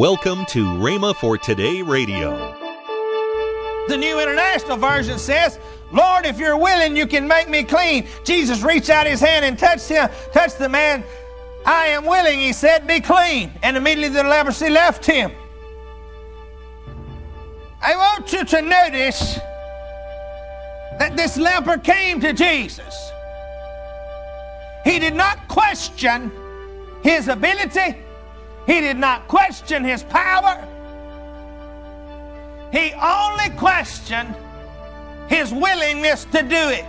Welcome to Rhema for Today Radio. The New International Version says, Lord, if you're willing, you can make me clean. Jesus reached out his hand and touched him, touched the man. I am willing, he said, be clean. And immediately the leprosy left him. I want you to notice that this leper came to Jesus. He did not question his ability he did not question his power. He only questioned his willingness to do it.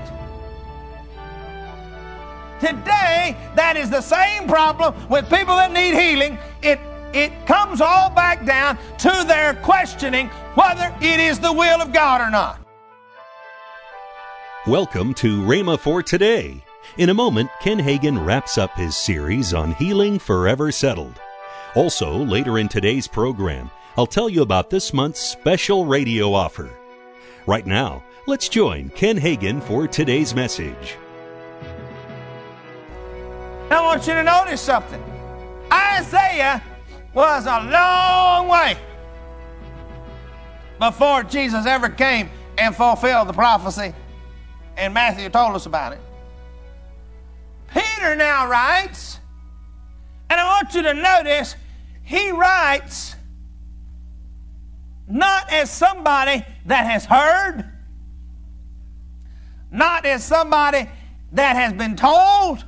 Today, that is the same problem with people that need healing. It, it comes all back down to their questioning whether it is the will of God or not. Welcome to Rhema for Today. In a moment, Ken Hagin wraps up his series on healing forever settled. Also, later in today's program, I'll tell you about this month's special radio offer. Right now, let's join Ken Hagin for today's message. I want you to notice something. Isaiah was a long way before Jesus ever came and fulfilled the prophecy, and Matthew told us about it. Peter now writes, and I want you to notice he writes not as somebody that has heard, not as somebody that has been told,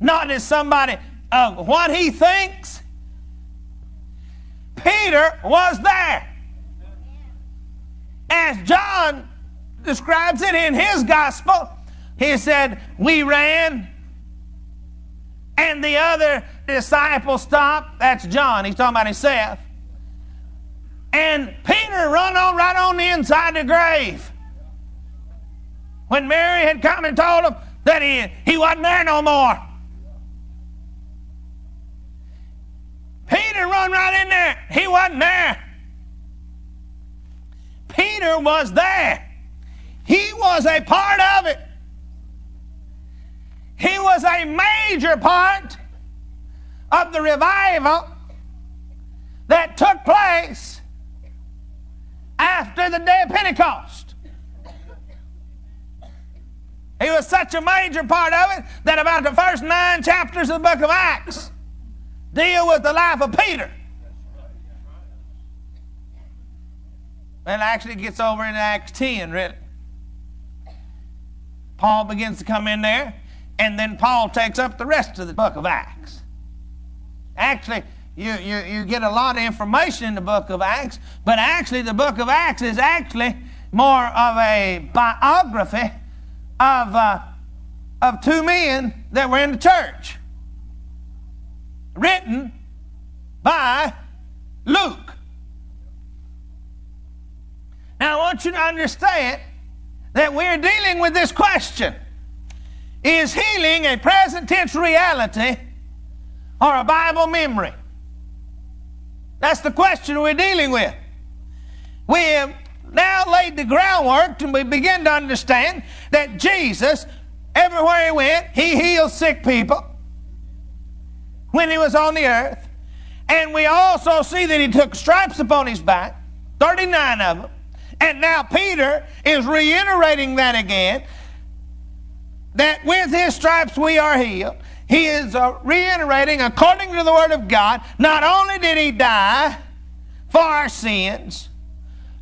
not as somebody of what he thinks. Peter was there. As John describes it in his gospel, he said, We ran and the other disciple stopped. That's John. He's talking about himself. And Peter run on right on the inside the grave. When Mary had come and told him that he, he wasn't there no more. Peter run right in there. He wasn't there. Peter was there. He was a part of it. He was a major part of the revival that took place after the day of Pentecost. He was such a major part of it that about the first nine chapters of the book of Acts deal with the life of Peter. And actually it gets over in Acts 10, really. Paul begins to come in there and then Paul takes up the rest of the book of Acts. Actually, you, you, you get a lot of information in the book of Acts, but actually, the book of Acts is actually more of a biography of, uh, of two men that were in the church, written by Luke. Now, I want you to understand that we're dealing with this question is healing a present tense reality or a Bible memory? That's the question we're dealing with. We have now laid the groundwork and we begin to understand that Jesus, everywhere he went, he healed sick people when he was on the earth. And we also see that he took stripes upon his back, 39 of them. And now Peter is reiterating that again that with his stripes we are healed. He is uh, reiterating, according to the Word of God, not only did he die for our sins,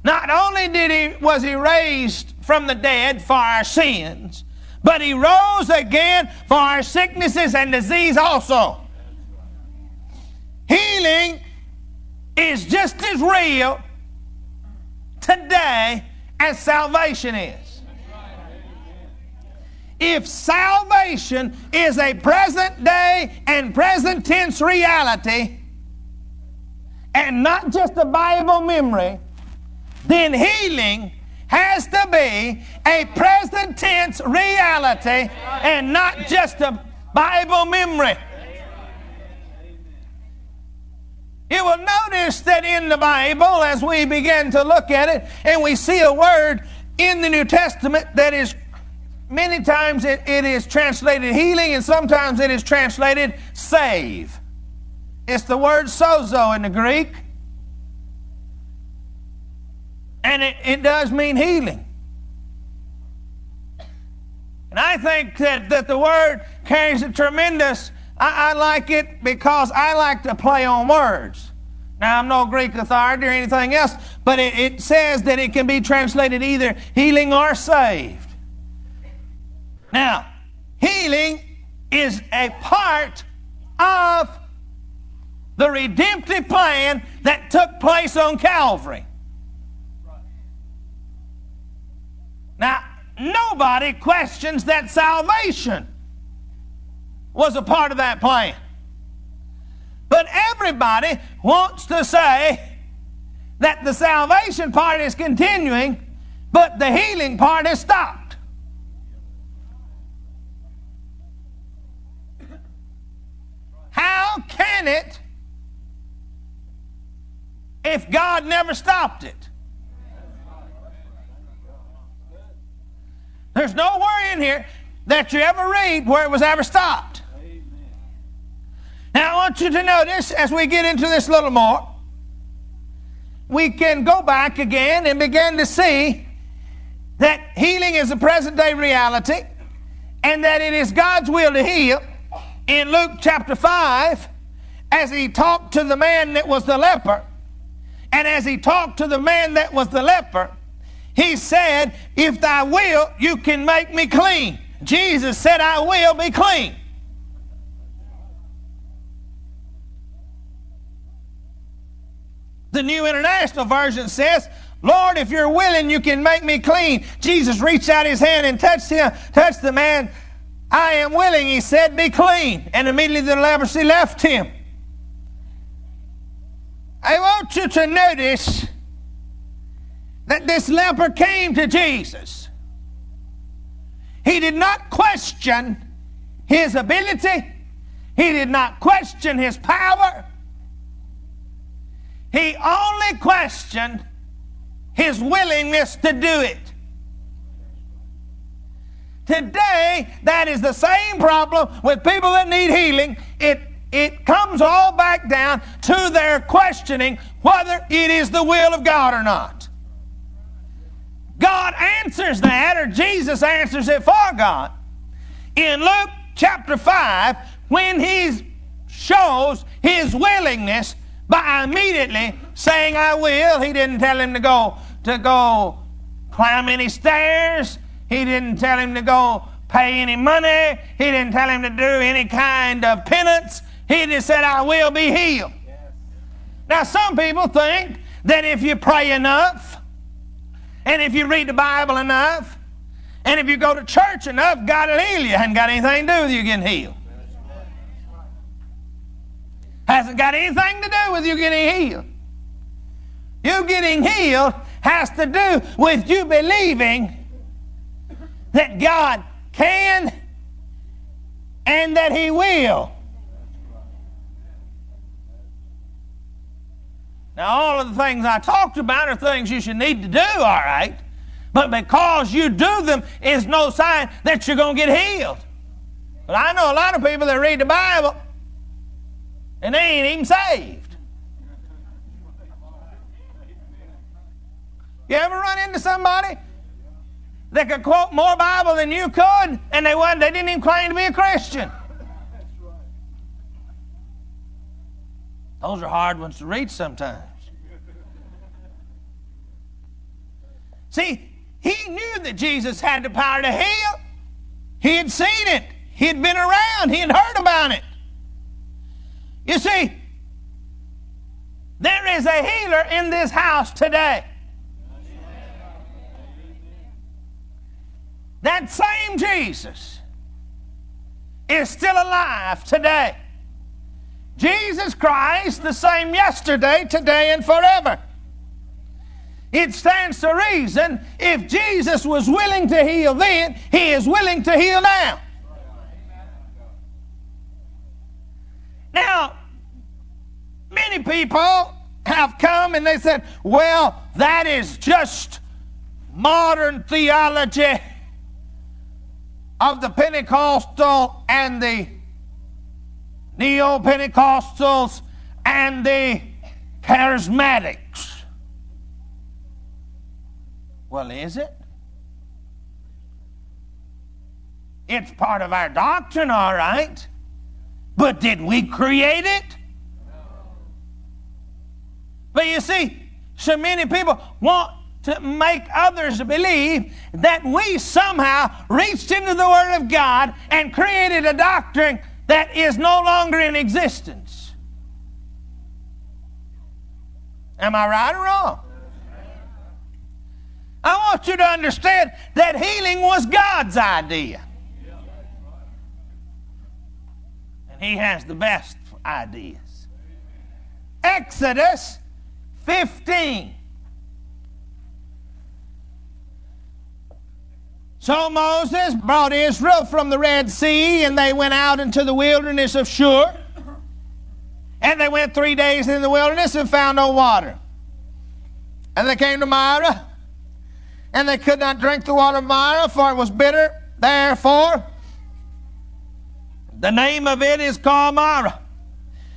not only did he, was he raised from the dead for our sins, but he rose again for our sicknesses and disease also. Healing is just as real today as salvation is. If salvation is a present day and present tense reality, and not just a Bible memory, then healing has to be a present tense reality and not just a Bible memory. You will notice that in the Bible, as we begin to look at it, and we see a word in the New Testament that is Many times it, it is translated healing, and sometimes it is translated save. It's the word sozo in the Greek. And it, it does mean healing. And I think that, that the word carries a tremendous, I, I like it because I like to play on words. Now, I'm no Greek authority or anything else, but it, it says that it can be translated either healing or saved. Now, healing is a part of the redemptive plan that took place on Calvary. Now, nobody questions that salvation was a part of that plan. But everybody wants to say that the salvation part is continuing, but the healing part has stopped. It if God never stopped it? There's nowhere in here that you ever read where it was ever stopped. Now, I want you to notice as we get into this little more, we can go back again and begin to see that healing is a present day reality and that it is God's will to heal. In Luke chapter 5, as he talked to the man that was the leper, and as he talked to the man that was the leper, he said, If thy will, you can make me clean. Jesus said, I will be clean. The New International Version says, Lord, if you're willing, you can make me clean. Jesus reached out his hand and touched him, touched the man. I am willing, he said, be clean. And immediately the leprosy left him. I want you to notice that this leper came to Jesus. He did not question his ability, he did not question his power. He only questioned his willingness to do it. Today, that is the same problem with people that need healing. It, it comes all back down to their questioning whether it is the will of God or not. God answers that, or Jesus answers it for God. In Luke chapter 5, when he shows his willingness by immediately saying, I will. He didn't tell him to go to go climb any stairs. He didn't tell him to go pay any money. He didn't tell him to do any kind of penance. He just said, I will be healed. Yes. Now, some people think that if you pray enough, and if you read the Bible enough, and if you go to church enough, God will heal you. Hasn't got anything to do with you getting healed. Hasn't got anything to do with you getting healed. You getting healed has to do with you believing that God can and that He will. Now, all of the things I talked about are things you should need to do, all right. But because you do them is no sign that you're going to get healed. But I know a lot of people that read the Bible and they ain't even saved. You ever run into somebody that could quote more Bible than you could, and they wasn't, they didn't even claim to be a Christian? Those are hard ones to read sometimes. See, he knew that Jesus had the power to heal. He had seen it. He had been around. He had heard about it. You see, there is a healer in this house today. That same Jesus is still alive today. Jesus Christ, the same yesterday, today, and forever. It stands to reason if Jesus was willing to heal then, he is willing to heal now. Now, many people have come and they said, well, that is just modern theology of the Pentecostal and the Neo Pentecostals and the charismatics. Well, is it? It's part of our doctrine, all right. But did we create it? But you see, so many people want to make others believe that we somehow reached into the Word of God and created a doctrine that is no longer in existence. Am I right or wrong? I want you to understand that healing was God's idea. And He has the best ideas. Exodus 15. So Moses brought Israel from the Red Sea, and they went out into the wilderness of Shur. And they went three days in the wilderness and found no water. And they came to Marah, and they could not drink the water of Marah, for it was bitter. Therefore, the name of it is called Marah.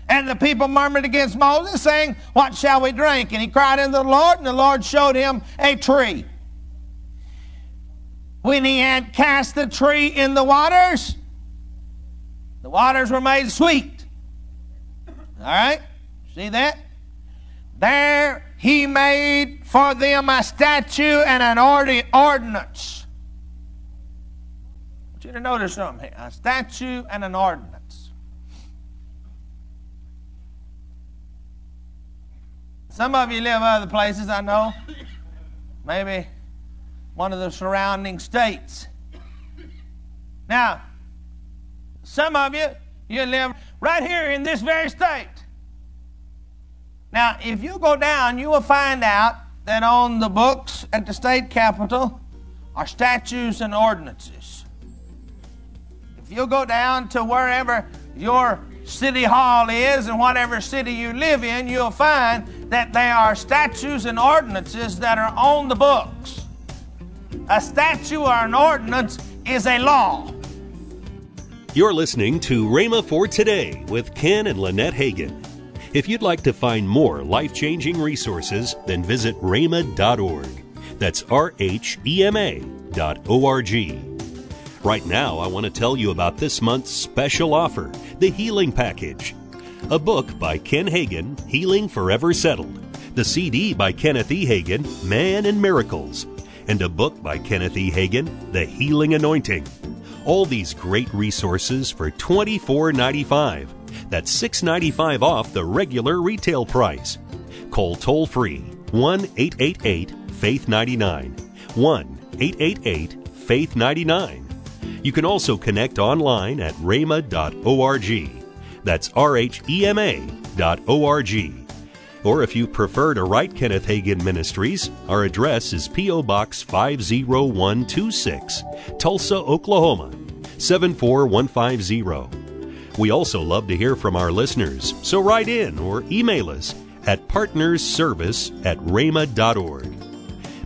And the people murmured against Moses, saying, What shall we drink? And he cried unto the Lord, and the Lord showed him a tree when he had cast the tree in the waters, the waters were made sweet. All right? See that? There he made for them a statue and an ordinance. I want you to notice something here a statue and an ordinance. Some of you live other places, I know. Maybe one of the surrounding states. Now, some of you, you live right here in this very state. Now, if you go down, you will find out that on the books at the state capitol are statutes and ordinances. If you go down to wherever your city hall is and whatever city you live in, you'll find that there are statutes and ordinances that are on the books. A statute or an ordinance is a law. You're listening to Rhema for Today with Ken and Lynette Hagin. If you'd like to find more life changing resources, then visit rhema.org. That's R H E M A dot O R G. Right now, I want to tell you about this month's special offer the Healing Package. A book by Ken Hagin, Healing Forever Settled. The CD by Kenneth E. Hagin, Man and Miracles and a book by Kenneth E. Hagin, The Healing Anointing. All these great resources for $24.95. That's $6.95 off the regular retail price. Call toll free 1 888 Faith 99. 1 888 Faith 99. You can also connect online at rhema.org. That's R H E M A dot O R G. Or if you prefer to write Kenneth Hagin Ministries, our address is P.O. Box 50126, Tulsa, Oklahoma 74150. We also love to hear from our listeners, so write in or email us at partnersservice at rhema.org.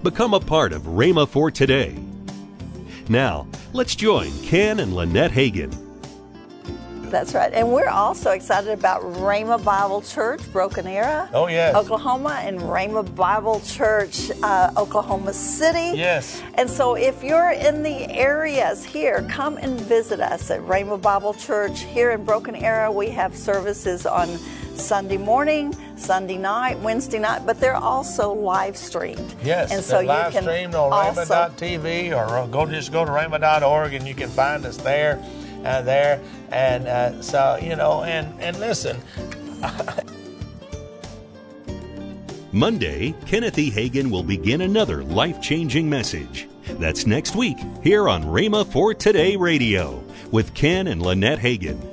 Become a part of Rhema for Today. Now, let's join Ken and Lynette Hagin that's right. And we're also excited about Rhema Bible Church, Broken Arrow. Oh, yes. Oklahoma, and Rhema Bible Church, uh, Oklahoma City. Yes. And so if you're in the areas here, come and visit us at Rhema Bible Church here in Broken Arrow. We have services on Sunday morning, Sunday night, Wednesday night, but they're also live streamed. Yes, and so you live can streamed on Rhema.tv or go just go to Rhema.org and you can find us there uh, there. And uh, so, you know, and, and listen. Monday, Kenneth E. Hagin will begin another life changing message. That's next week here on Rhema for Today Radio with Ken and Lynette Hagin.